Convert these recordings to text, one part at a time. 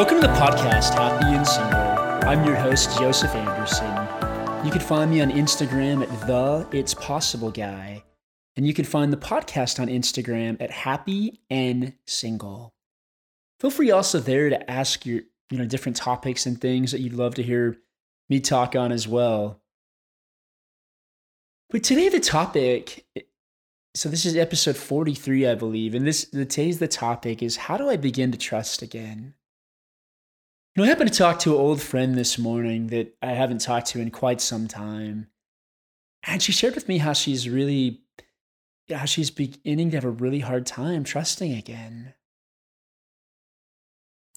Welcome to the podcast, Happy and Single. I'm your host, Joseph Anderson. You can find me on Instagram at the It's Possible Guy, and you can find the podcast on Instagram at Happy and Single. Feel free also there to ask your, you know, different topics and things that you'd love to hear me talk on as well. But today the topic so this is episode 43 i believe and this today's the topic is how do i begin to trust again you know, I happened to talk to an old friend this morning that I haven't talked to in quite some time. And she shared with me how she's really, how she's beginning to have a really hard time trusting again.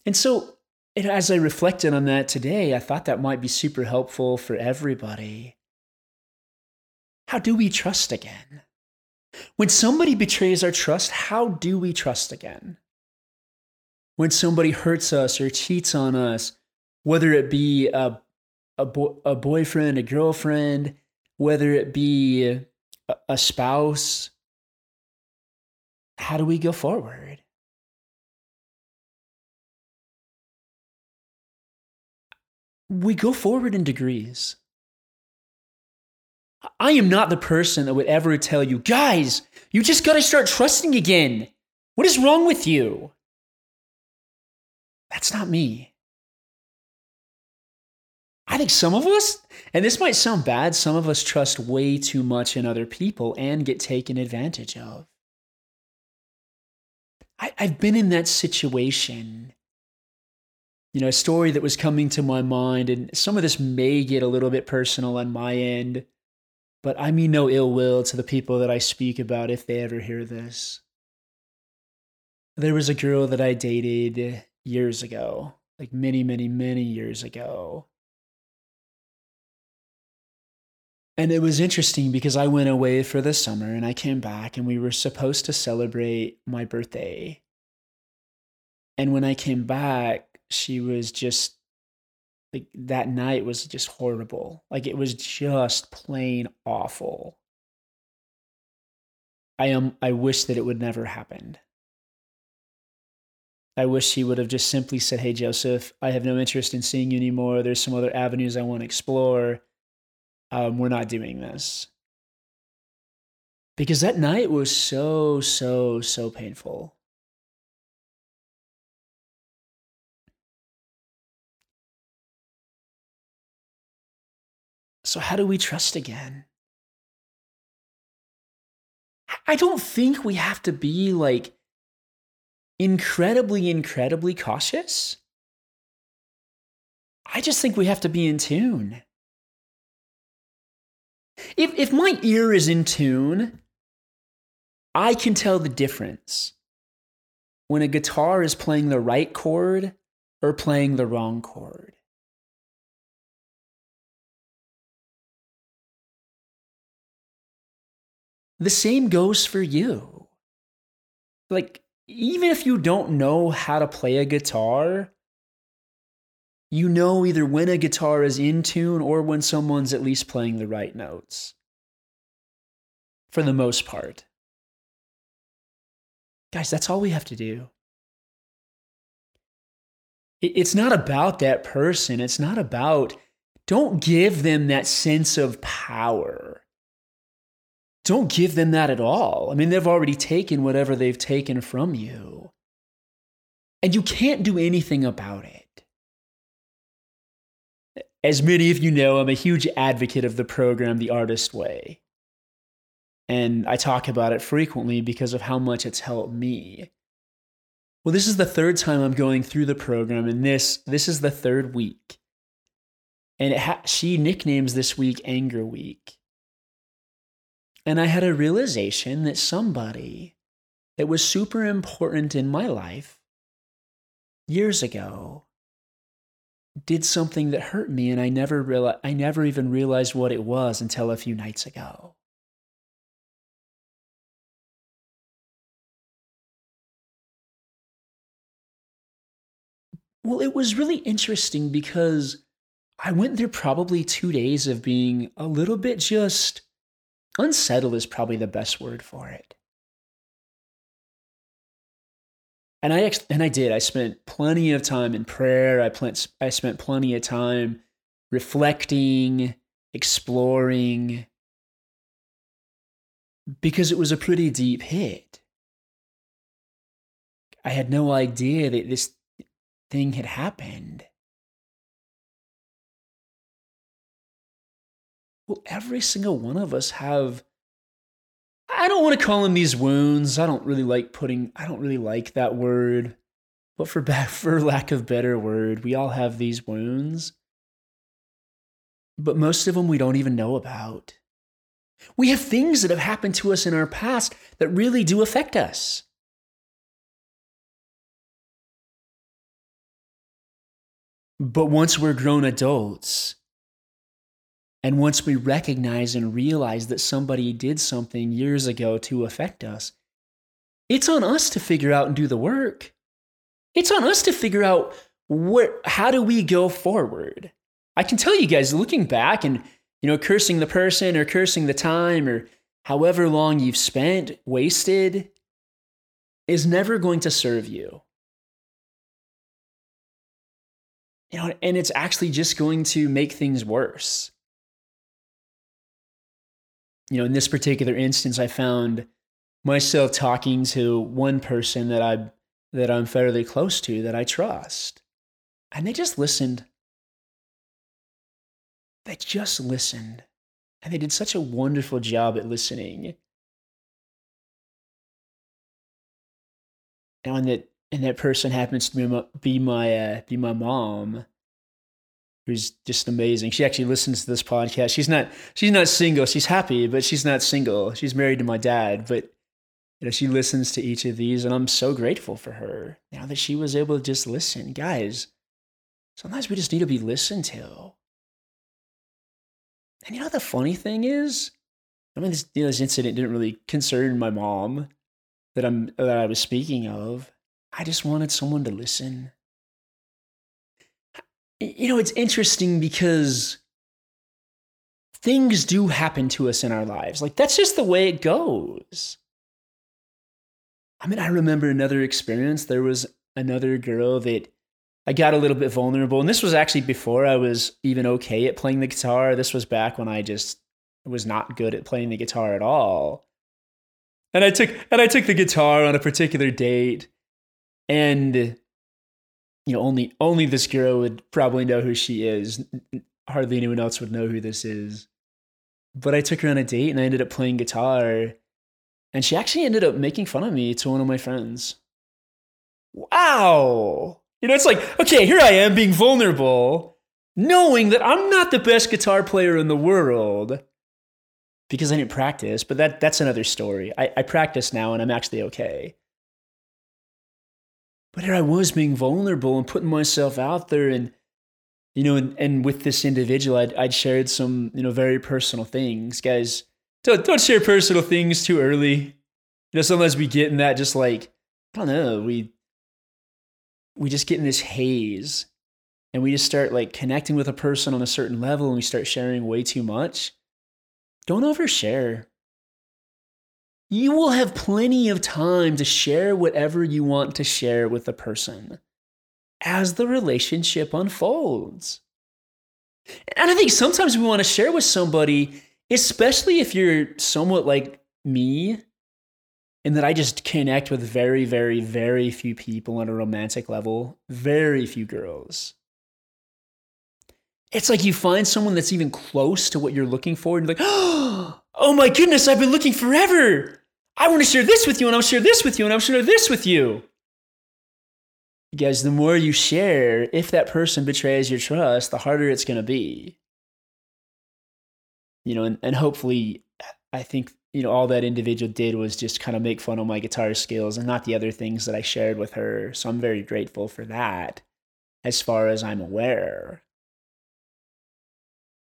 And so, as I reflected on that today, I thought that might be super helpful for everybody. How do we trust again? When somebody betrays our trust, how do we trust again? When somebody hurts us or cheats on us, whether it be a, a, bo- a boyfriend, a girlfriend, whether it be a, a spouse, how do we go forward? We go forward in degrees. I am not the person that would ever tell you, guys, you just got to start trusting again. What is wrong with you? That's not me. I think some of us, and this might sound bad, some of us trust way too much in other people and get taken advantage of. I, have been in that situation. You know, a story that was coming to my mind, and some of this may get a little bit personal on my end, but I mean no ill will to the people that I speak about if they ever hear this. There was a girl that I dated years ago, like many, many, many years ago. And it was interesting because I went away for the summer and I came back and we were supposed to celebrate my birthday. And when I came back, she was just like that night was just horrible. Like it was just plain awful. I am I wish that it would never happened. I wish he would have just simply said, Hey, Joseph, I have no interest in seeing you anymore. There's some other avenues I want to explore. Um, we're not doing this. Because that night was so, so, so painful. So, how do we trust again? I don't think we have to be like incredibly, incredibly cautious. I just think we have to be in tune. If, if my ear is in tune, I can tell the difference when a guitar is playing the right chord or playing the wrong chord. The same goes for you. Like, even if you don't know how to play a guitar, you know either when a guitar is in tune or when someone's at least playing the right notes. For the most part. Guys, that's all we have to do. It's not about that person. It's not about, don't give them that sense of power don't give them that at all. I mean, they've already taken whatever they've taken from you. And you can't do anything about it. As many of you know, I'm a huge advocate of the program, The Artist Way. And I talk about it frequently because of how much it's helped me. Well, this is the third time I'm going through the program, and this, this is the third week. And ha- she nicknames this week Anger Week. And I had a realization that somebody that was super important in my life years ago did something that hurt me and I never reali- I never even realized what it was until a few nights ago. Well, it was really interesting because I went through probably 2 days of being a little bit just Unsettled is probably the best word for it. and I and I did. I spent plenty of time in prayer. I spent I spent plenty of time reflecting, exploring, because it was a pretty deep hit. I had no idea that this thing had happened. Well, every single one of us have I don't want to call them these wounds. I don't really like putting I don't really like that word. But for for lack of better word, we all have these wounds. But most of them we don't even know about. We have things that have happened to us in our past that really do affect us. But once we're grown adults, and once we recognize and realize that somebody did something years ago to affect us, it's on us to figure out and do the work. It's on us to figure out where, how do we go forward. I can tell you guys, looking back and you know, cursing the person or cursing the time or however long you've spent wasted is never going to serve you. You know, and it's actually just going to make things worse. You know, in this particular instance, I found myself talking to one person that I that I'm fairly close to that I trust. And they just listened they just listened. And they did such a wonderful job at listening. And that and that person happens to be my be my, uh, be my mom, who's just amazing. She actually listens to this podcast. She's not she's not single. She's happy, but she's not single. She's married to my dad, but you know she listens to each of these, and I'm so grateful for her. Now that she was able to just listen, guys. Sometimes we just need to be listened to. And you know the funny thing is, I mean, this, you know, this incident didn't really concern my mom that I'm that I was speaking of. I just wanted someone to listen. You know, it's interesting because things do happen to us in our lives. Like that's just the way it goes. I mean, I remember another experience. There was another girl that I got a little bit vulnerable. And this was actually before I was even okay at playing the guitar. This was back when I just was not good at playing the guitar at all. And I took and I took the guitar on a particular date and you know only only this girl would probably know who she is. Hardly anyone else would know who this is. But I took her on a date and I ended up playing guitar and she actually ended up making fun of me to one of my friends. Wow. You know, it's like, okay, here I am being vulnerable, knowing that I'm not the best guitar player in the world because I didn't practice, but that, that's another story. I, I practice now and I'm actually okay. But here I was being vulnerable and putting myself out there and you know, and, and with this individual, I'd, I'd shared some, you know, very personal things. Guys, don't, don't share personal things too early. You know, sometimes we get in that just like, I don't know, we we just get in this haze and we just start like connecting with a person on a certain level and we start sharing way too much, don't overshare. You will have plenty of time to share whatever you want to share with the person as the relationship unfolds. And I think sometimes we want to share with somebody, especially if you're somewhat like me, in that I just connect with very, very, very few people on a romantic level, very few girls. It's like you find someone that's even close to what you're looking for, and you're like, oh my goodness, I've been looking forever. I want to share this with you, and I'll share this with you, and I'll share this with you. Guys, the more you share, if that person betrays your trust, the harder it's going to be. You know, and, and hopefully, I think you know, all that individual did was just kind of make fun of my guitar skills and not the other things that I shared with her. So I'm very grateful for that, as far as I'm aware.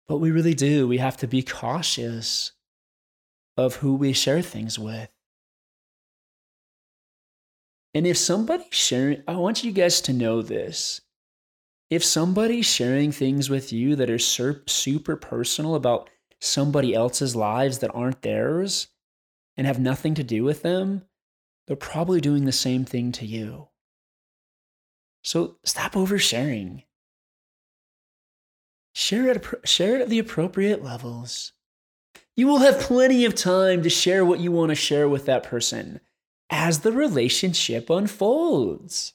But we really do. We have to be cautious of who we share things with. And if somebody's sharing, I want you guys to know this. If somebody's sharing things with you that are super super personal about somebody else's lives that aren't theirs and have nothing to do with them, they're probably doing the same thing to you. So stop oversharing. Share it, share it at the appropriate levels. You will have plenty of time to share what you want to share with that person as the relationship unfolds.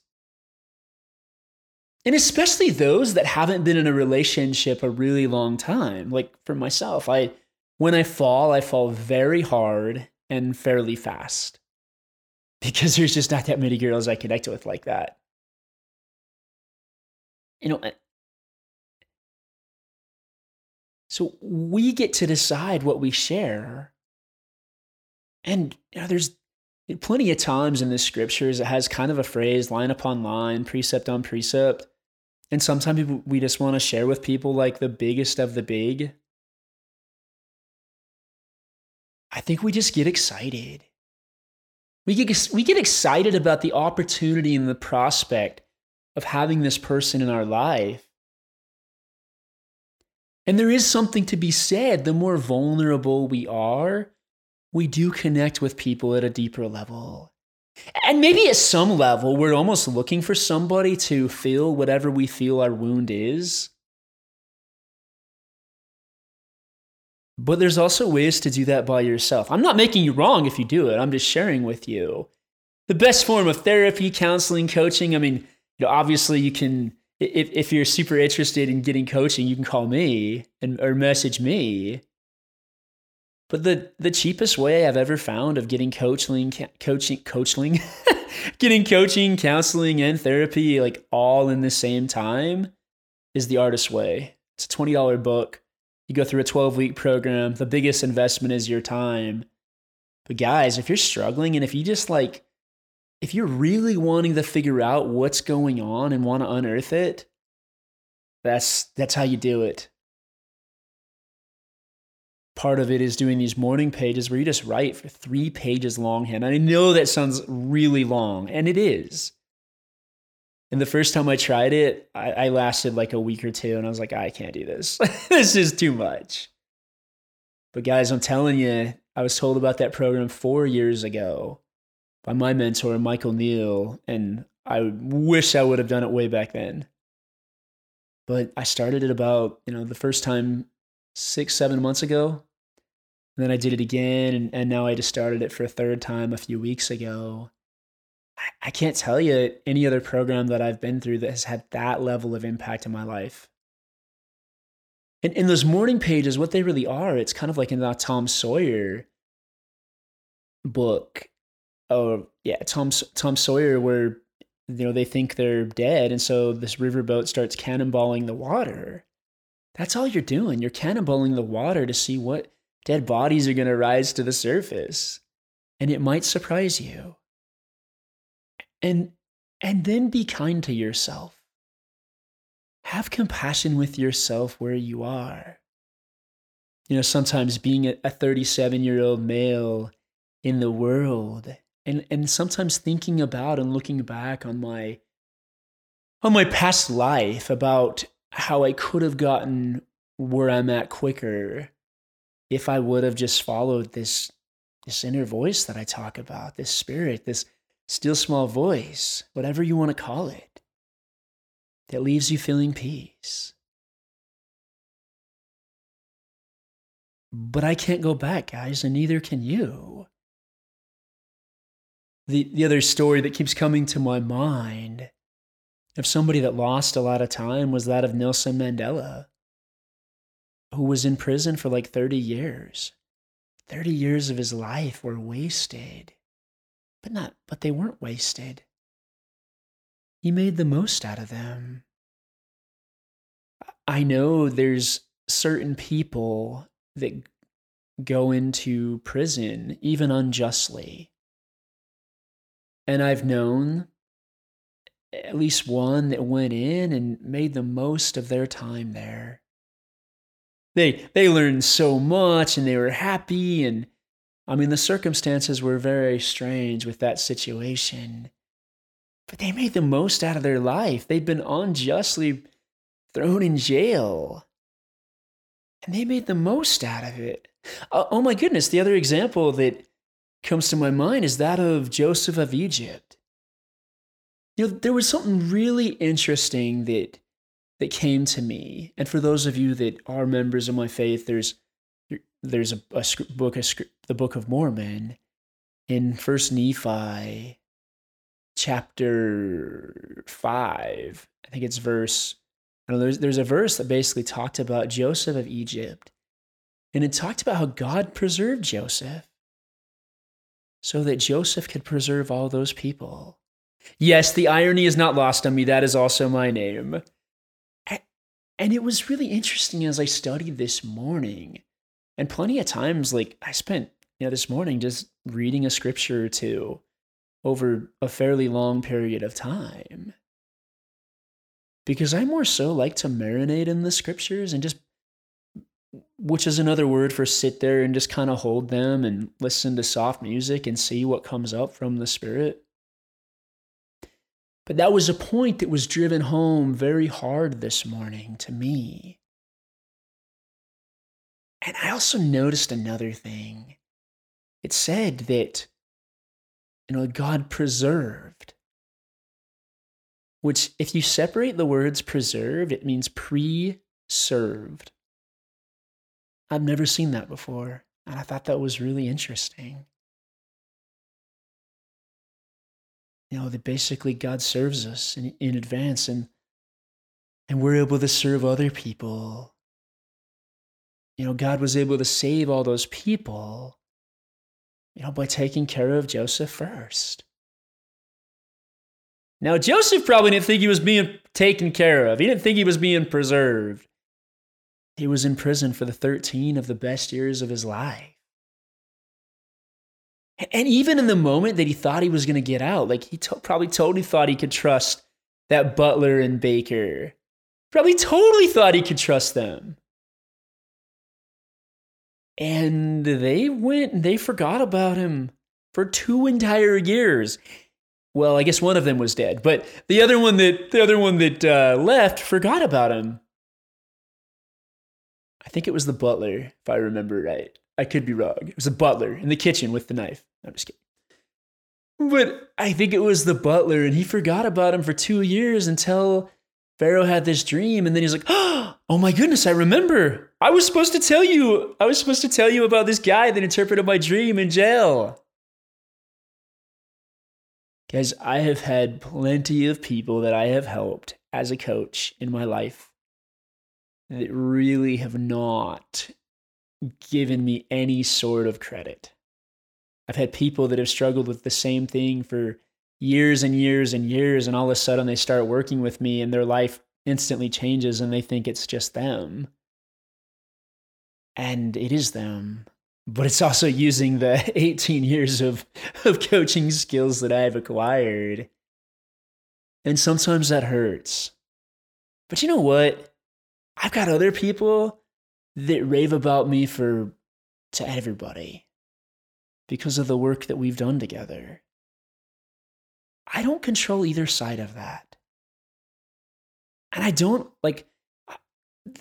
And especially those that haven't been in a relationship a really long time. Like for myself, I when I fall, I fall very hard and fairly fast. Because there's just not that many girls I connect with like that. You know, so we get to decide what we share. And you know, there's plenty of times in the scriptures it has kind of a phrase line upon line, precept on precept. And sometimes we just want to share with people like the biggest of the big. I think we just get excited. We get, we get excited about the opportunity and the prospect of having this person in our life. And there is something to be said. The more vulnerable we are, we do connect with people at a deeper level. And maybe at some level, we're almost looking for somebody to fill whatever we feel our wound is. But there's also ways to do that by yourself. I'm not making you wrong if you do it, I'm just sharing with you. The best form of therapy, counseling, coaching, I mean, you know, obviously you can if, if you're super interested in getting coaching, you can call me and or message me. But the the cheapest way I've ever found of getting coaching, coaching, coaching, getting coaching, counseling, and therapy like all in the same time is the artist way. It's a twenty dollar book. You go through a twelve week program. The biggest investment is your time. But guys, if you're struggling and if you just like if you're really wanting to figure out what's going on and want to unearth it, that's that's how you do it. Part of it is doing these morning pages where you just write for three pages longhand. And I know that sounds really long, and it is. And the first time I tried it, I, I lasted like a week or two, and I was like, I can't do this. this is too much. But guys, I'm telling you, I was told about that program four years ago by my mentor, Michael Neill, and I wish I would have done it way back then. But I started it about, you know, the first time six, seven months ago. And then I did it again, and, and now I just started it for a third time a few weeks ago. I, I can't tell you any other program that I've been through that has had that level of impact in my life. And in those morning pages, what they really are, it's kind of like in that Tom Sawyer book oh yeah, Tom Tom Sawyer, where you know they think they're dead, and so this riverboat starts cannonballing the water. That's all you're doing. You're cannonballing the water to see what dead bodies are going to rise to the surface, and it might surprise you. And and then be kind to yourself. Have compassion with yourself where you are. You know, sometimes being a 37 year old male in the world and and sometimes thinking about and looking back on my on my past life about how I could have gotten where I'm at quicker if I would have just followed this this inner voice that I talk about, this spirit, this still small voice, whatever you want to call it, that leaves you feeling peace. But I can't go back, guys, and neither can you the, the other story that keeps coming to my mind of somebody that lost a lot of time was that of Nelson Mandela, who was in prison for like 30 years. 30 years of his life were wasted. But not but they weren't wasted. He made the most out of them. I know there's certain people that go into prison even unjustly and I've known at least one that went in and made the most of their time there. They they learned so much and they were happy and I mean the circumstances were very strange with that situation. But they made the most out of their life. They'd been unjustly thrown in jail. And they made the most out of it. Uh, oh my goodness, the other example that comes to my mind is that of Joseph of Egypt. you know, there was something really interesting that that came to me. And for those of you that are members of my faith, there's there's a, a book, a, script, the Book of Mormon, in First Nephi, chapter five. I think it's verse. I know, there's there's a verse that basically talked about Joseph of Egypt, and it talked about how God preserved Joseph, so that Joseph could preserve all those people. Yes, the irony is not lost on me. That is also my name. And it was really interesting as I studied this morning. And plenty of times, like I spent, you know, this morning just reading a scripture or two over a fairly long period of time. Because I more so like to marinate in the scriptures and just, which is another word for sit there and just kind of hold them and listen to soft music and see what comes up from the Spirit. But that was a point that was driven home very hard this morning to me. And I also noticed another thing. It said that, you know, God preserved, which, if you separate the words preserved, it means pre served. I've never seen that before, and I thought that was really interesting. you know that basically god serves us in, in advance and and we're able to serve other people. You know god was able to save all those people you know by taking care of joseph first. Now joseph probably didn't think he was being taken care of. He didn't think he was being preserved he was in prison for the 13 of the best years of his life and even in the moment that he thought he was going to get out, like he to- probably totally thought he could trust that Butler and Baker. Probably totally thought he could trust them. And they went and they forgot about him for two entire years. Well, I guess one of them was dead, but the other one that the other one that uh, left forgot about him. I think it was the butler, if I remember right. I could be wrong. It was a butler in the kitchen with the knife. I'm just kidding. But I think it was the butler, and he forgot about him for two years until Pharaoh had this dream, and then he's like, "Oh my goodness, I remember. I was supposed to tell you. I was supposed to tell you about this guy that interpreted my dream in jail." Guys, I have had plenty of people that I have helped as a coach in my life that really have not given me any sort of credit. I've had people that have struggled with the same thing for years and years and years, and all of a sudden they start working with me and their life instantly changes and they think it's just them. And it is them. But it's also using the 18 years of, of coaching skills that I've acquired. And sometimes that hurts. But you know what? I've got other people that rave about me for to everybody because of the work that we've done together. I don't control either side of that. And I don't like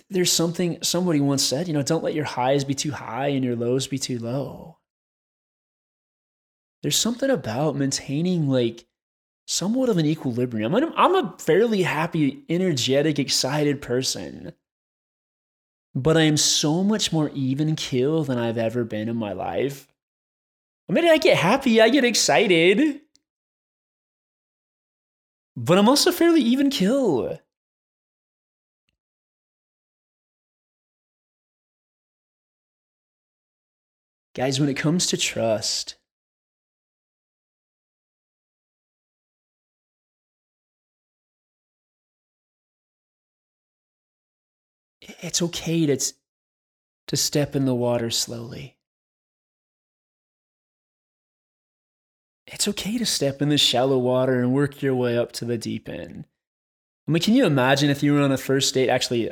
there's something somebody once said, you know, don't let your highs be too high and your lows be too low. There's something about maintaining like somewhat of an equilibrium. I'm, a fairly happy, energetic, excited person but I am so much more even kill than I've ever been in my life. I mean, I get happy, I get excited, but I'm also fairly even kill. Guys, when it comes to trust, it's okay to, to step in the water slowly. It's okay to step in the shallow water and work your way up to the deep end. I mean, can you imagine if you were on a first date? Actually,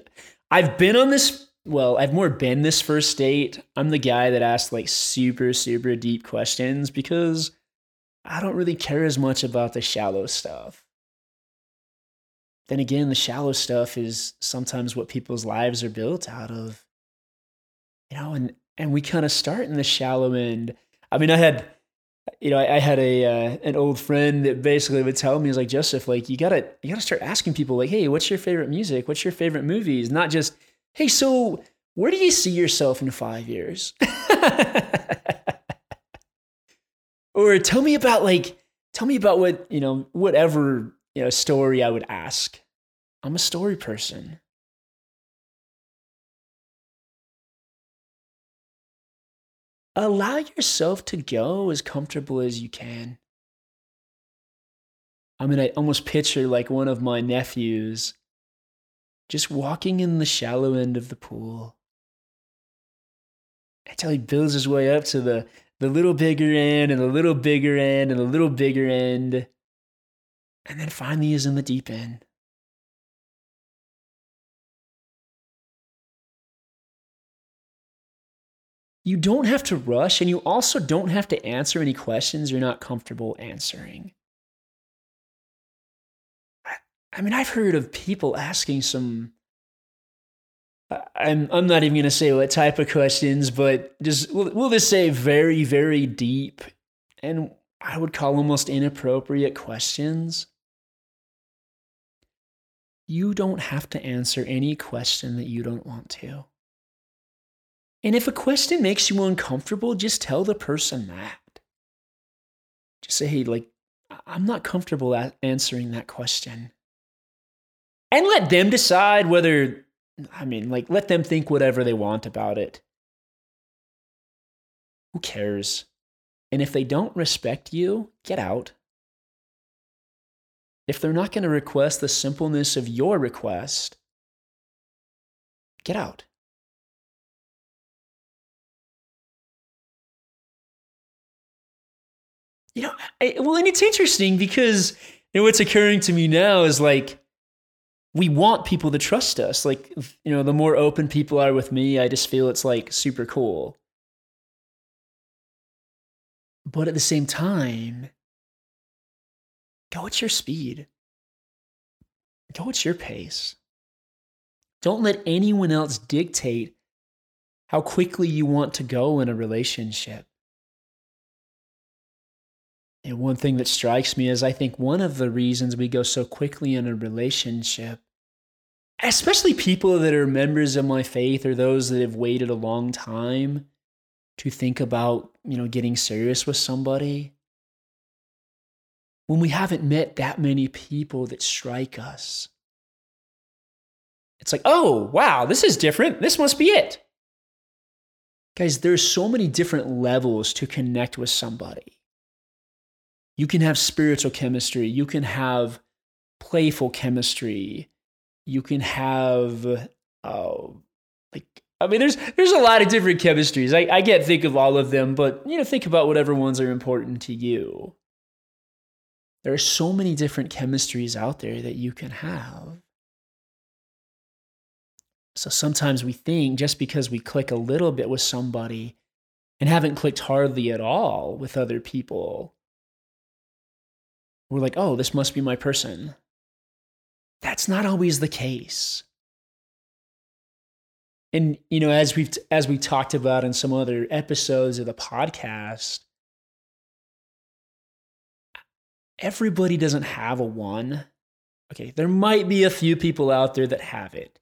I've been on this, well, I've more been this first date. I'm the guy that asks like super, super deep questions because I don't really care as much about the shallow stuff then again, the shallow stuff is sometimes what people's lives are built out of. You know, and and we kind of start in the shallow end. I mean, I had you know, I, I had a uh, an old friend that basically would tell me, "Is like Joseph, like you gotta you gotta start asking people, like, hey, what's your favorite music? What's your favorite movies? Not just, hey, so where do you see yourself in five years? or tell me about like, tell me about what you know, whatever you know story I would ask. I'm a story person. allow yourself to go as comfortable as you can. I mean, I almost picture like one of my nephews just walking in the shallow end of the pool until he builds his way up to the, the little bigger end and the little bigger end and the little bigger end. And then finally is in the deep end. you don't have to rush and you also don't have to answer any questions you're not comfortable answering. I mean, I've heard of people asking some. I'm I'm not even going to say what type of questions, but just we'll, we'll just say very very deep, and I would call almost inappropriate questions. You don't have to answer any question that you don't want to. And if a question makes you uncomfortable, just tell the person that. Just say, hey, like, I'm not comfortable answering that question. And let them decide whether, I mean, like, let them think whatever they want about it. Who cares? And if they don't respect you, get out. If they're not going to request the simpleness of your request, get out. you know, I, well, and it's interesting because you know what's occurring to me now is like we want people to trust us. Like you know, the more open people are with me, I just feel it's like super cool. But at the same time, go at your speed. Go at your pace. Don't let anyone else dictate how quickly you want to go in a relationship. And one thing that strikes me is I think one of the reasons we go so quickly in a relationship, especially people that are members of my faith or those that have waited a long time to think about, you know, getting serious with somebody, when we haven't met that many people that strike us. It's like, oh, wow, this is different. This must be it. Guys, there's so many different levels to connect with somebody. You can have spiritual chemistry. You can have playful chemistry. You can have, uh, like, I mean, there's there's a lot of different chemistries. I, I can't think of all of them, but you know, think about whatever ones are important to you. There are so many different chemistries out there that you can have. So sometimes we think just because we click a little bit with somebody and haven't clicked hardly at all with other people, we're like, oh, this must be my person. That's not always the case. And you know, as we've as we talked about in some other episodes of the podcast, everybody doesn't have a one. Okay, there might be a few people out there that have it.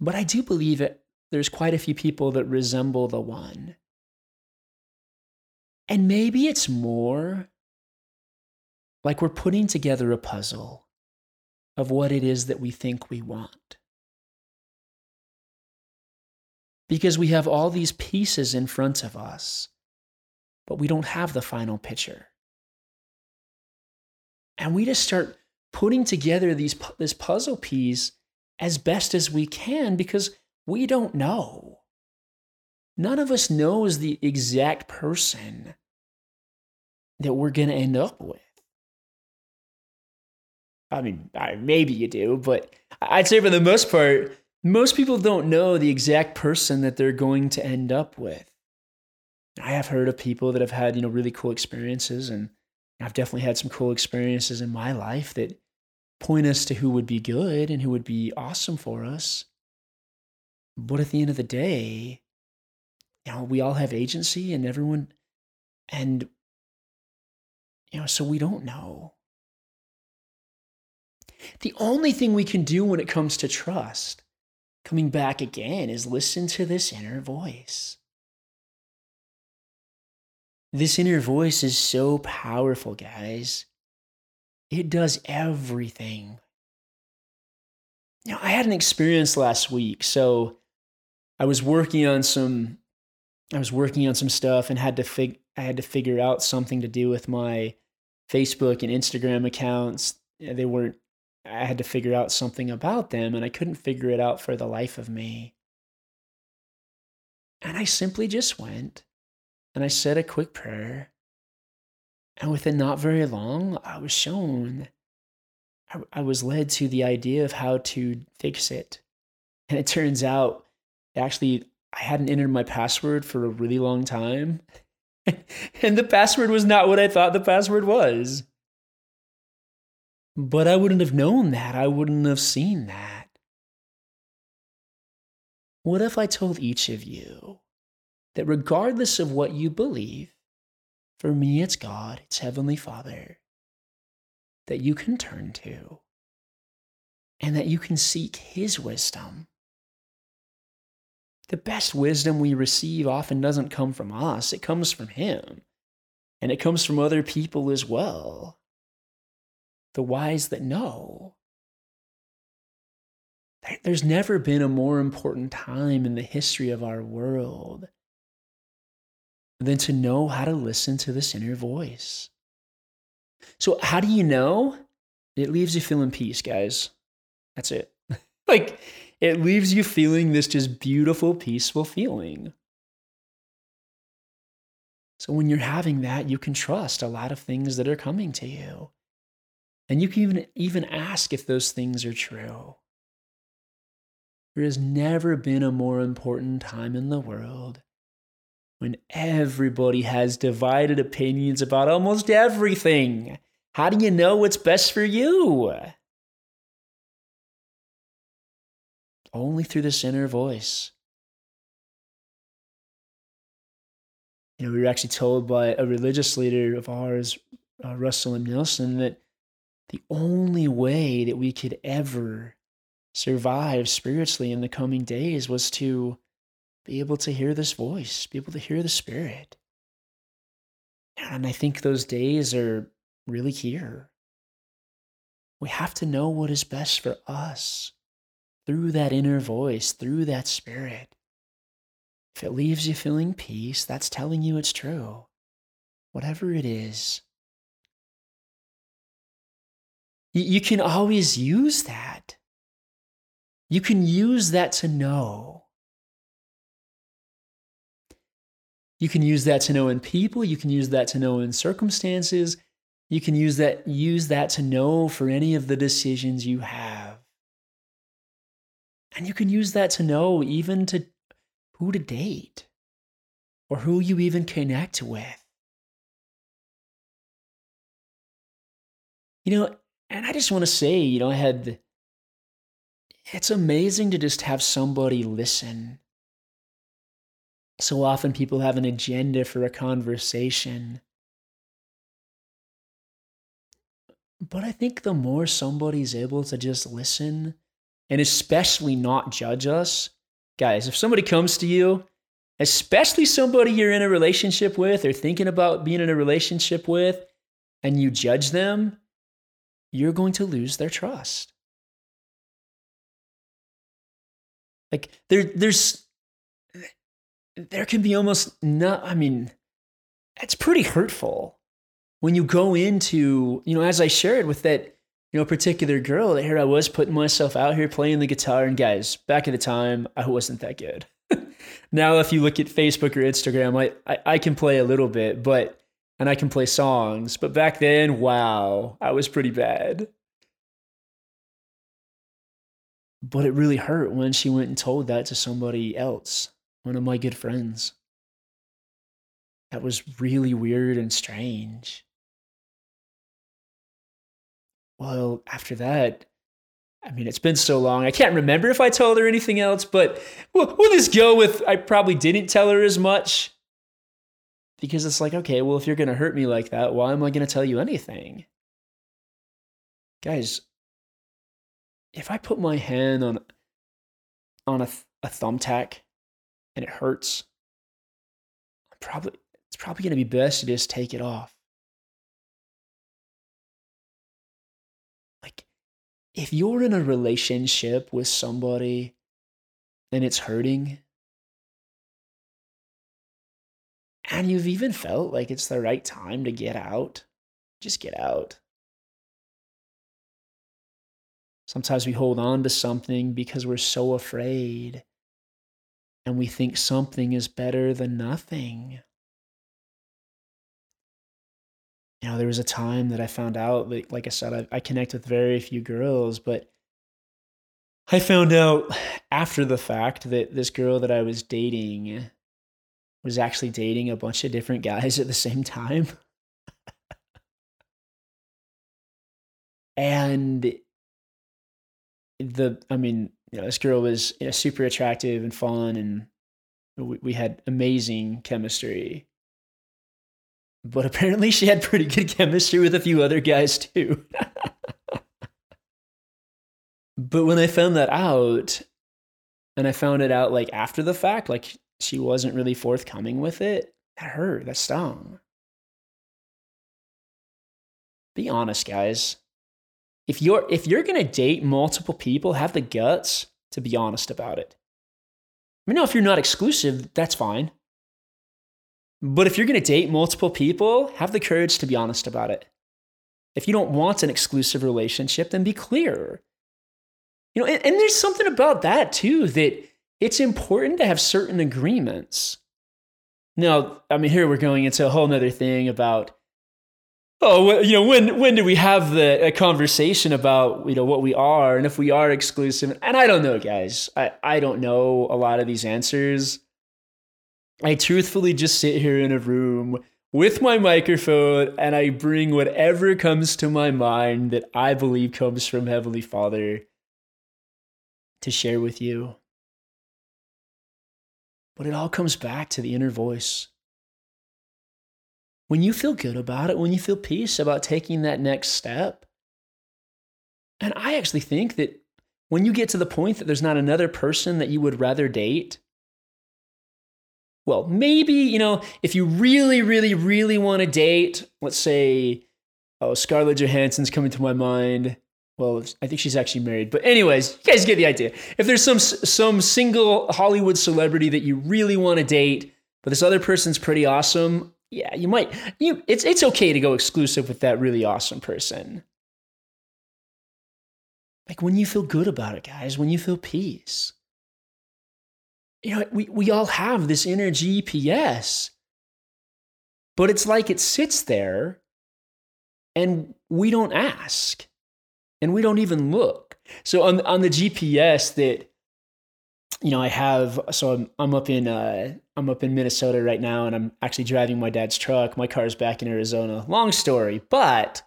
But I do believe it there's quite a few people that resemble the one. And maybe it's more like we're putting together a puzzle of what it is that we think we want. Because we have all these pieces in front of us, but we don't have the final picture. And we just start putting together these, this puzzle piece as best as we can because we don't know. None of us knows the exact person that we're going to end up with. I mean, maybe you do, but I'd say for the most part, most people don't know the exact person that they're going to end up with. I have heard of people that have had, you know, really cool experiences, and I've definitely had some cool experiences in my life that point us to who would be good and who would be awesome for us. But at the end of the day, you know, we all have agency and everyone, and You know, so we don't know. The only thing we can do when it comes to trust, coming back again, is listen to this inner voice. This inner voice is so powerful, guys. It does everything. Now, I had an experience last week. So I was working on some I was working on some stuff and had to fig I had to figure out something to do with my Facebook and Instagram accounts. They weren't I had to figure out something about them and I couldn't figure it out for the life of me. And I simply just went and I said a quick prayer. And within not very long, I was shown, I, I was led to the idea of how to fix it. And it turns out, actually, I hadn't entered my password for a really long time. and the password was not what I thought the password was. But I wouldn't have known that. I wouldn't have seen that. What if I told each of you that regardless of what you believe, for me it's God, it's Heavenly Father, that you can turn to and that you can seek His wisdom. The best wisdom we receive often doesn't come from us, it comes from Him. And it comes from other people as well. The wise that know. There's never been a more important time in the history of our world than to know how to listen to this inner voice. So, how do you know? It leaves you feeling peace, guys. That's it. like, it leaves you feeling this just beautiful, peaceful feeling. So, when you're having that, you can trust a lot of things that are coming to you. And you can even, even ask if those things are true. There has never been a more important time in the world when everybody has divided opinions about almost everything? How do you know what's best for you? Only through this inner voice. You know, we were actually told by a religious leader of ours, uh, Russell M. Nelson, that the only way that we could ever survive spiritually in the coming days was to be able to hear this voice, be able to hear the Spirit. And I think those days are really here. We have to know what is best for us through that inner voice, through that Spirit. If it leaves you feeling peace, that's telling you it's true. Whatever it is, you can always use that. You can use that to know You can use that to know in people, you can use that to know in circumstances, you can use that use that to know for any of the decisions you have. And you can use that to know even to who to date or who you even connect with. You know, and I just want to say, you know, I had it's amazing to just have somebody listen so often people have an agenda for a conversation. But I think the more somebody's able to just listen and especially not judge us, guys, if somebody comes to you, especially somebody you're in a relationship with or thinking about being in a relationship with, and you judge them, you're going to lose their trust. Like there, there's there can be almost not, I mean, it's pretty hurtful when you go into, you know, as I shared with that, you know, particular girl, here I was putting myself out here playing the guitar. And guys, back at the time, I wasn't that good. now, if you look at Facebook or Instagram, I, I, I can play a little bit, but, and I can play songs. But back then, wow, I was pretty bad. But it really hurt when she went and told that to somebody else one of my good friends. That was really weird and strange. Well, after that, I mean, it's been so long. I can't remember if I told her anything else, but we'll, we'll just go with I probably didn't tell her as much because it's like, okay, well, if you're going to hurt me like that, why am I going to tell you anything? Guys, if I put my hand on on a, a thumbtack and it hurts, probably it's probably going to be best to just take it off. Like if you're in a relationship with somebody and it's hurting, and you've even felt like it's the right time to get out, just get out. Sometimes we hold on to something because we're so afraid and we think something is better than nothing. You know, there was a time that I found out, that, like I said, I, I connect with very few girls, but I found out after the fact that this girl that I was dating was actually dating a bunch of different guys at the same time. and the, I mean, you know, this girl was you know, super attractive and fun, and we, we had amazing chemistry. But apparently, she had pretty good chemistry with a few other guys too. but when I found that out, and I found it out like after the fact, like she wasn't really forthcoming with it, that hurt, that stung. Be honest, guys. If you're if you're gonna date multiple people, have the guts to be honest about it. I mean, no, if you're not exclusive, that's fine. But if you're gonna date multiple people, have the courage to be honest about it. If you don't want an exclusive relationship, then be clear. You know, and, and there's something about that too that it's important to have certain agreements. Now, I mean, here we're going into a whole nother thing about, oh, you know, when when do we have the a conversation about you know what we are and if we are exclusive? And I don't know, guys. I I don't know a lot of these answers. I truthfully just sit here in a room with my microphone and I bring whatever comes to my mind that I believe comes from Heavenly Father to share with you. But it all comes back to the inner voice. When you feel good about it, when you feel peace about taking that next step, and I actually think that when you get to the point that there's not another person that you would rather date, well, maybe, you know, if you really, really, really want to date, let's say, oh, Scarlett Johansson's coming to my mind well, I think she's actually married. But anyways, you guys get the idea. If there's some some single Hollywood celebrity that you really want to date, but this other person's pretty awesome, yeah, you might you it's it's okay to go exclusive with that really awesome person. Like when you feel good about it, guys, when you feel peace. You know, we, we all have this inner GPS. But it's like it sits there and we don't ask and we don't even look. So on on the GPS that you know I have, so I'm I'm up in uh, I'm up in Minnesota right now, and I'm actually driving my dad's truck. My car's back in Arizona. Long story, but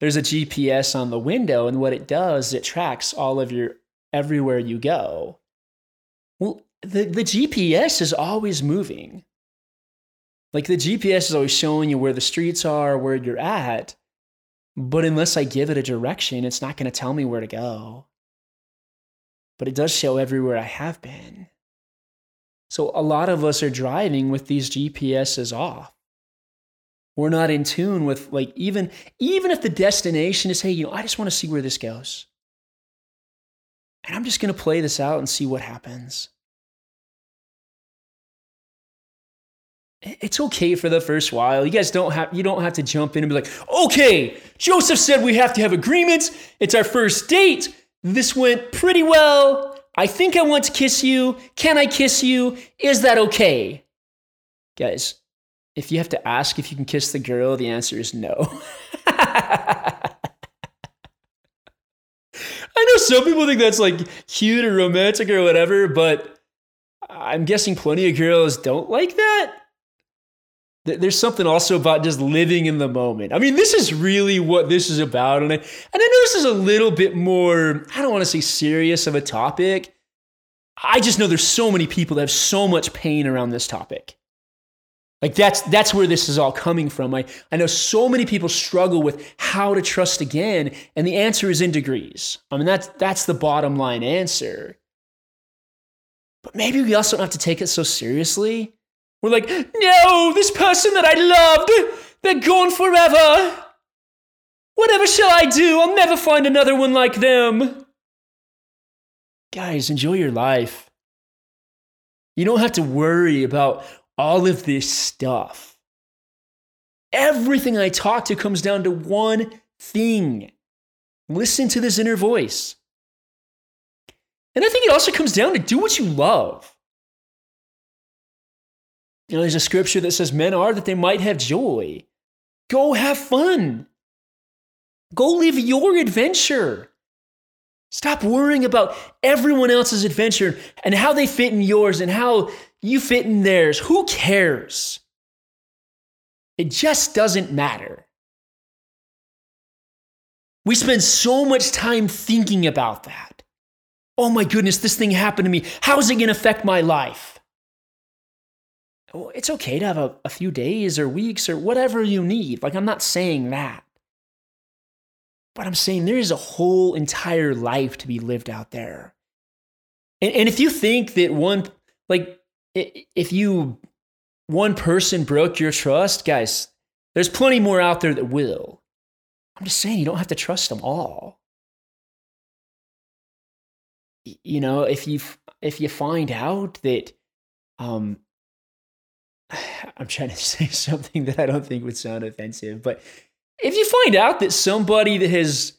there's a GPS on the window, and what it does, it tracks all of your everywhere you go. Well, the, the GPS is always moving. Like the GPS is always showing you where the streets are, where you're at. But unless I give it a direction, it's not going to tell me where to go. But it does show everywhere I have been. So a lot of us are driving with these GPSs off. We're not in tune with like even even if the destination is hey, you know, I just want to see where this goes. And I'm just going to play this out and see what happens. it's okay for the first while. You guys don't have you don't have to jump in and be like, "Okay, Joseph said we have to have agreements. It's our first date. This went pretty well. I think I want to kiss you. Can I kiss you? Is that okay?" Guys, if you have to ask if you can kiss the girl, the answer is no. I know some people think that's like cute or romantic or whatever, but I'm guessing plenty of girls don't like that there's something also about just living in the moment. I mean, this is really what this is about. And I, and I know this is a little bit more, I don't want to say serious of a topic. I just know there's so many people that have so much pain around this topic. Like that's that's where this is all coming from. I, I know so many people struggle with how to trust again, and the answer is in degrees. I mean that's that's the bottom line answer. But maybe we also don't have to take it so seriously. We're like, no, this person that I loved, they're gone forever. Whatever shall I do? I'll never find another one like them. Guys, enjoy your life. You don't have to worry about all of this stuff. Everything I talk to comes down to one thing listen to this inner voice. And I think it also comes down to do what you love. You know, there's a scripture that says men are that they might have joy. Go have fun. Go live your adventure. Stop worrying about everyone else's adventure and how they fit in yours and how you fit in theirs. Who cares? It just doesn't matter. We spend so much time thinking about that. Oh my goodness, this thing happened to me. How is it going to affect my life? It's okay to have a, a few days or weeks or whatever you need. Like, I'm not saying that. But I'm saying there is a whole entire life to be lived out there. And, and if you think that one, like, if you, one person broke your trust, guys, there's plenty more out there that will. I'm just saying you don't have to trust them all. You know, if you if you find out that um I'm trying to say something that I don't think would sound offensive, but if you find out that somebody that has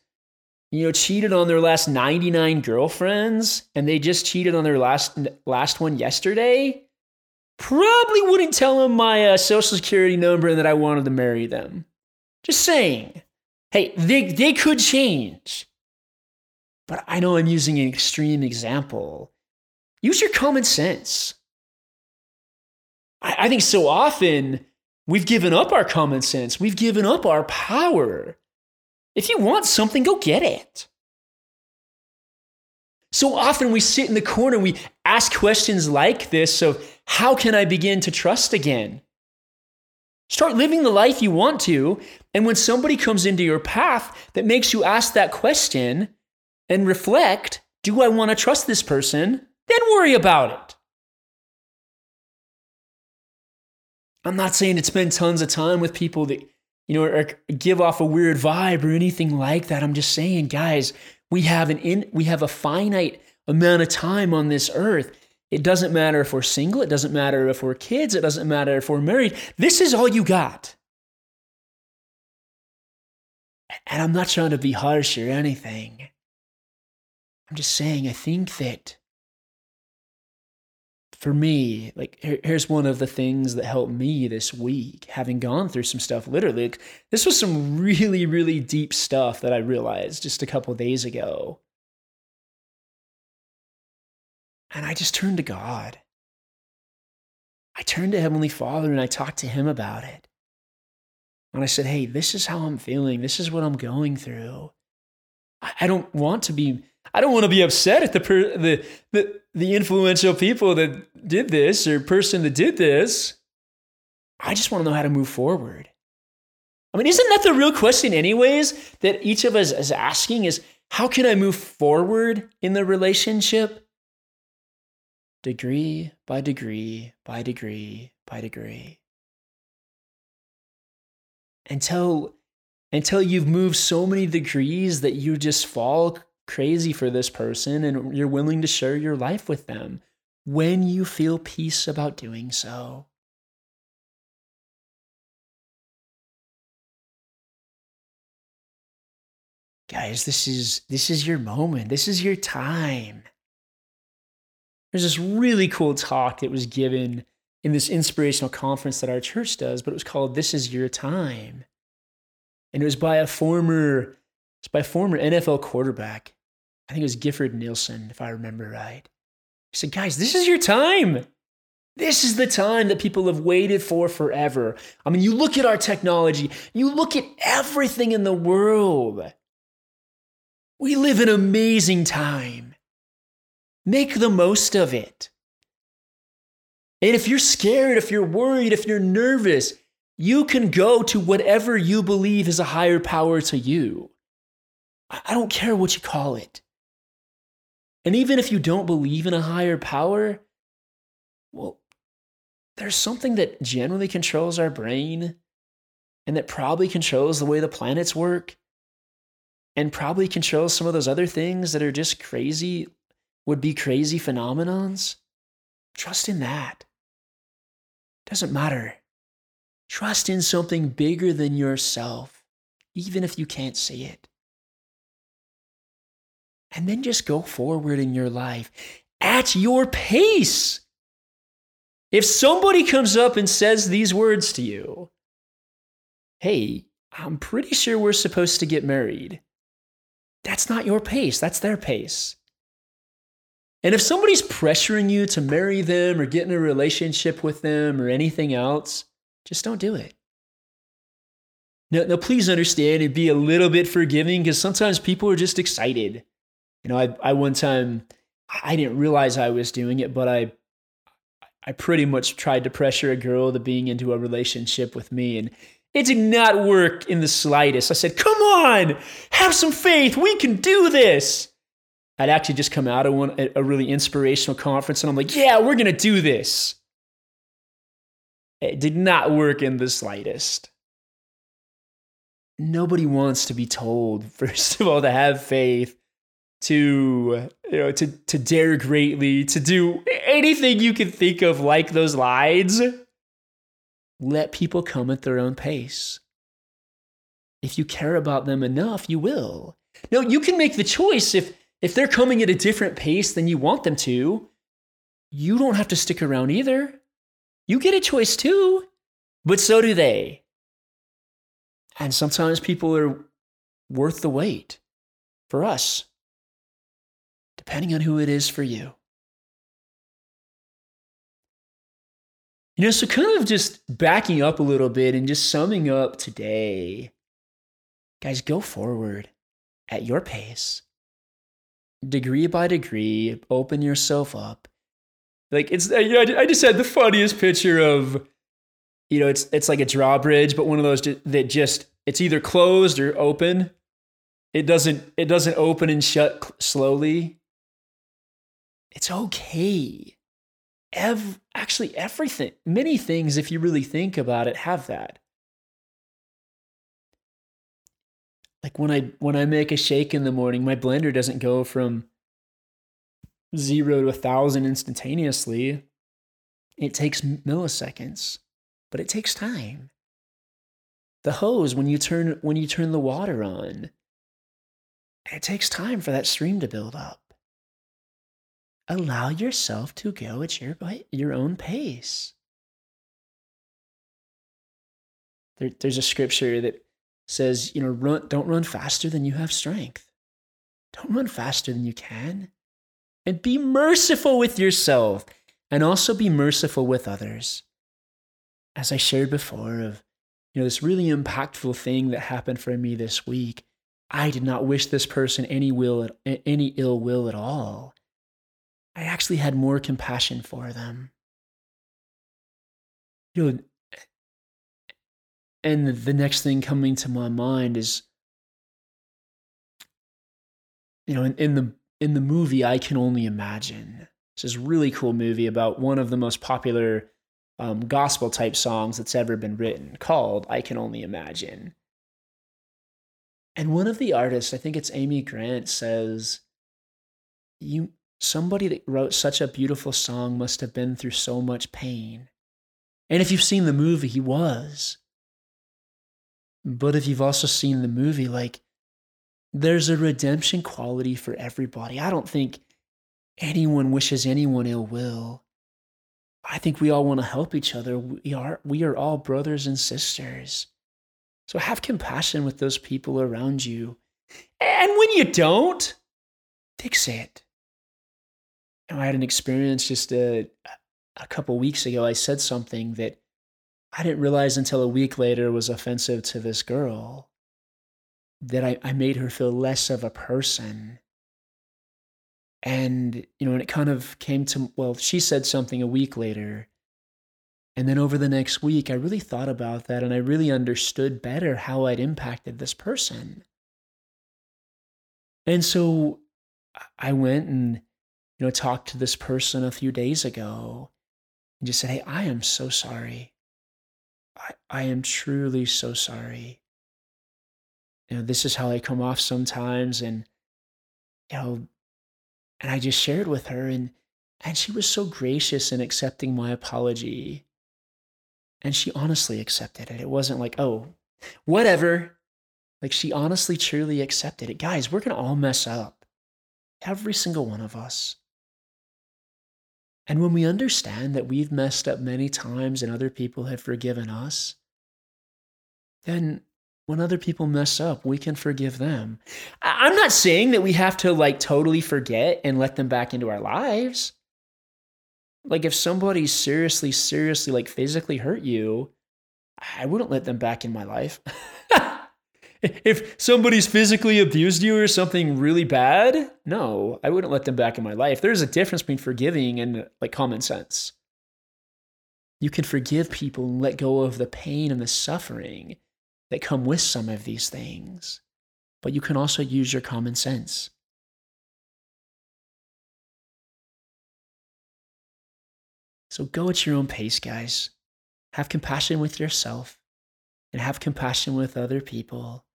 you know cheated on their last 99 girlfriends and they just cheated on their last last one yesterday probably wouldn't tell them my uh, social security number and that i wanted to marry them. Just saying. Hey they, they could change. But i know i'm using an extreme example. Use your common sense I, I think so often We've given up our common sense. We've given up our power. If you want something, go get it. So often we sit in the corner, we ask questions like this of how can I begin to trust again? Start living the life you want to. And when somebody comes into your path that makes you ask that question and reflect, do I want to trust this person? Then worry about it. I'm not saying to spend tons of time with people that, you know, or give off a weird vibe or anything like that. I'm just saying, guys, we have an in, we have a finite amount of time on this earth. It doesn't matter if we're single. It doesn't matter if we're kids. It doesn't matter if we're married. This is all you got. And I'm not trying to be harsh or anything. I'm just saying, I think that for me, like here, here's one of the things that helped me this week, having gone through some stuff. Literally, like, this was some really, really deep stuff that I realized just a couple days ago. And I just turned to God. I turned to Heavenly Father and I talked to Him about it. And I said, Hey, this is how I'm feeling. This is what I'm going through. I, I don't want to be I don't want to be upset at the, per, the, the, the influential people that did this or person that did this. I just want to know how to move forward. I mean, isn't that the real question, anyways, that each of us is asking is how can I move forward in the relationship? Degree by degree by degree by degree. Until until you've moved so many degrees that you just fall crazy for this person and you're willing to share your life with them when you feel peace about doing so. Guys, this is this is your moment. This is your time. There's this really cool talk that was given in this inspirational conference that our church does, but it was called This Is Your Time. And it was by a former it's by former NFL quarterback. I think it was Gifford Nielsen, if I remember right. He said, guys, this is your time. This is the time that people have waited for forever. I mean, you look at our technology, you look at everything in the world. We live an amazing time. Make the most of it. And if you're scared, if you're worried, if you're nervous, you can go to whatever you believe is a higher power to you. I don't care what you call it. And even if you don't believe in a higher power, well, there's something that generally controls our brain and that probably controls the way the planets work and probably controls some of those other things that are just crazy, would be crazy phenomenons. Trust in that. Doesn't matter. Trust in something bigger than yourself, even if you can't see it. And then just go forward in your life at your pace. If somebody comes up and says these words to you, hey, I'm pretty sure we're supposed to get married. That's not your pace, that's their pace. And if somebody's pressuring you to marry them or get in a relationship with them or anything else, just don't do it. Now, now please understand and be a little bit forgiving because sometimes people are just excited. You know, I, I one time, I didn't realize I was doing it, but I I pretty much tried to pressure a girl to being into a relationship with me, and it did not work in the slightest. I said, Come on, have some faith. We can do this. I'd actually just come out of one, a really inspirational conference, and I'm like, Yeah, we're going to do this. It did not work in the slightest. Nobody wants to be told, first of all, to have faith to you know to to dare greatly to do anything you can think of like those lines. Let people come at their own pace. If you care about them enough you will. No you can make the choice. If if they're coming at a different pace than you want them to you don't have to stick around either. You get a choice too but so do they. And sometimes people are worth the wait for us depending on who it is for you. You know, so kind of just backing up a little bit and just summing up today, guys, go forward at your pace, degree by degree, open yourself up. Like it's, uh, you know, I just had the funniest picture of, you know, it's it's like a drawbridge, but one of those that just it's either closed or open. It doesn't it doesn't open and shut slowly. It's okay. Ev- actually, everything, many things, if you really think about it, have that. Like when I when I make a shake in the morning, my blender doesn't go from zero to a thousand instantaneously. It takes milliseconds, but it takes time. The hose, when you turn when you turn the water on, it takes time for that stream to build up allow yourself to go at your, your own pace. There, there's a scripture that says, you know, run, don't run faster than you have strength. Don't run faster than you can. And be merciful with yourself and also be merciful with others. As I shared before, of you know, this really impactful thing that happened for me this week. I did not wish this person any will any ill will at all. I actually had more compassion for them. You know, and the next thing coming to my mind is, you know, in, in the in the movie I Can Only Imagine. It's this really cool movie about one of the most popular um, gospel type songs that's ever been written, called I Can Only Imagine. And one of the artists, I think it's Amy Grant, says, "You somebody that wrote such a beautiful song must have been through so much pain. And if you've seen the movie, he was. But if you've also seen the movie, like, there's a redemption quality for everybody. I don't think anyone wishes anyone ill will. I think we all want to help each other. We are, we are all brothers and sisters. So have compassion with those people around you. And when you don't, fix it. I had an experience just a, a couple weeks ago. I said something that I didn't realize until a week later was offensive to this girl. That I, I made her feel less of a person. And, you know, and it kind of came to, well, she said something a week later And then over the next week, I really thought about that and I really understood better how I'd impacted this person. And so I went and, you know, talked to this person a few days ago and just said, Hey, I am so sorry. I, I am truly so sorry. You know, this is how I come off sometimes. And, you know, and I just shared with her and, and she was so gracious in accepting my apology. And she honestly accepted it. It wasn't like, oh, whatever. Like she honestly, truly accepted it. Guys, we're going to all mess up. Every single one of us. And when we understand that we've messed up many times and other people have forgiven us, then when other people mess up, we can forgive them. I'm not saying that we have to like totally forget and let them back into our lives. Like if somebody seriously, seriously, like physically hurt you, I wouldn't let them back in my life. if somebody's physically abused you or something really bad, no, I wouldn't let them back in my life. There's a difference between forgiving and like common sense. You can forgive people and let go of the pain and the suffering that come with some of these things, but you can also use your common sense. So go at your own pace, guys. Have compassion with yourself and have compassion with other people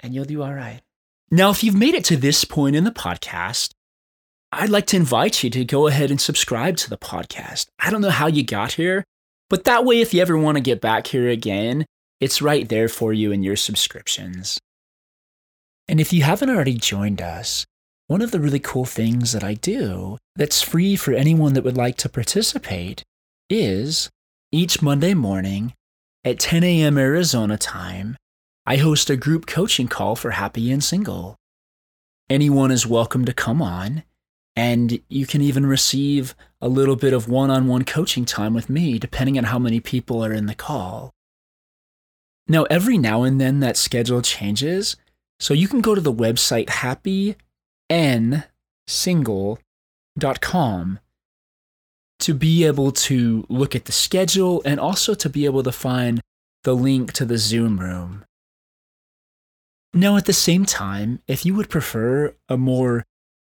and you'll do all right. Now, if you've made it to this point in the podcast, I'd like to invite you to go ahead and subscribe to the podcast. I don't know how you got here, but that way, if you ever want to get back here again, it's right there for you in your subscriptions. And if you haven't already joined us, one of the really cool things that I do that's free for anyone that would like to participate is each Monday morning at 10 a.m. Arizona time, I host a group coaching call for happy and single. Anyone is welcome to come on, and you can even receive a little bit of one on one coaching time with me, depending on how many people are in the call. Now, every now and then that schedule changes, so you can go to the website happynsingle.com to be able to look at the schedule and also to be able to find the link to the Zoom room. Now, at the same time, if you would prefer a more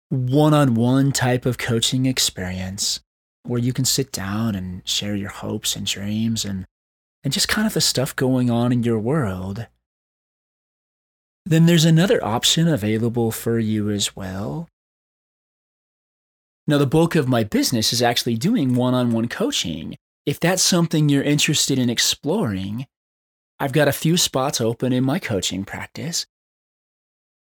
one on one type of coaching experience where you can sit down and share your hopes and dreams and, and just kind of the stuff going on in your world, then there's another option available for you as well. Now, the bulk of my business is actually doing one on one coaching. If that's something you're interested in exploring, I've got a few spots open in my coaching practice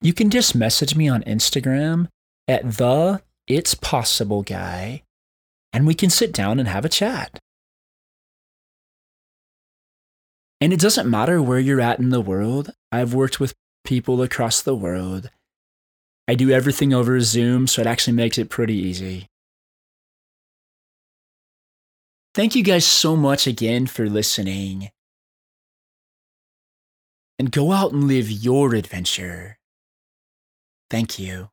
you can just message me on Instagram at the It's Possible Guy, and we can sit down and have a chat. And it doesn't matter where you're at in the world. I've worked with people across the world. I do everything over Zoom, so it actually makes it pretty easy. Thank you guys so much again for listening. And go out and live your adventure. Thank you.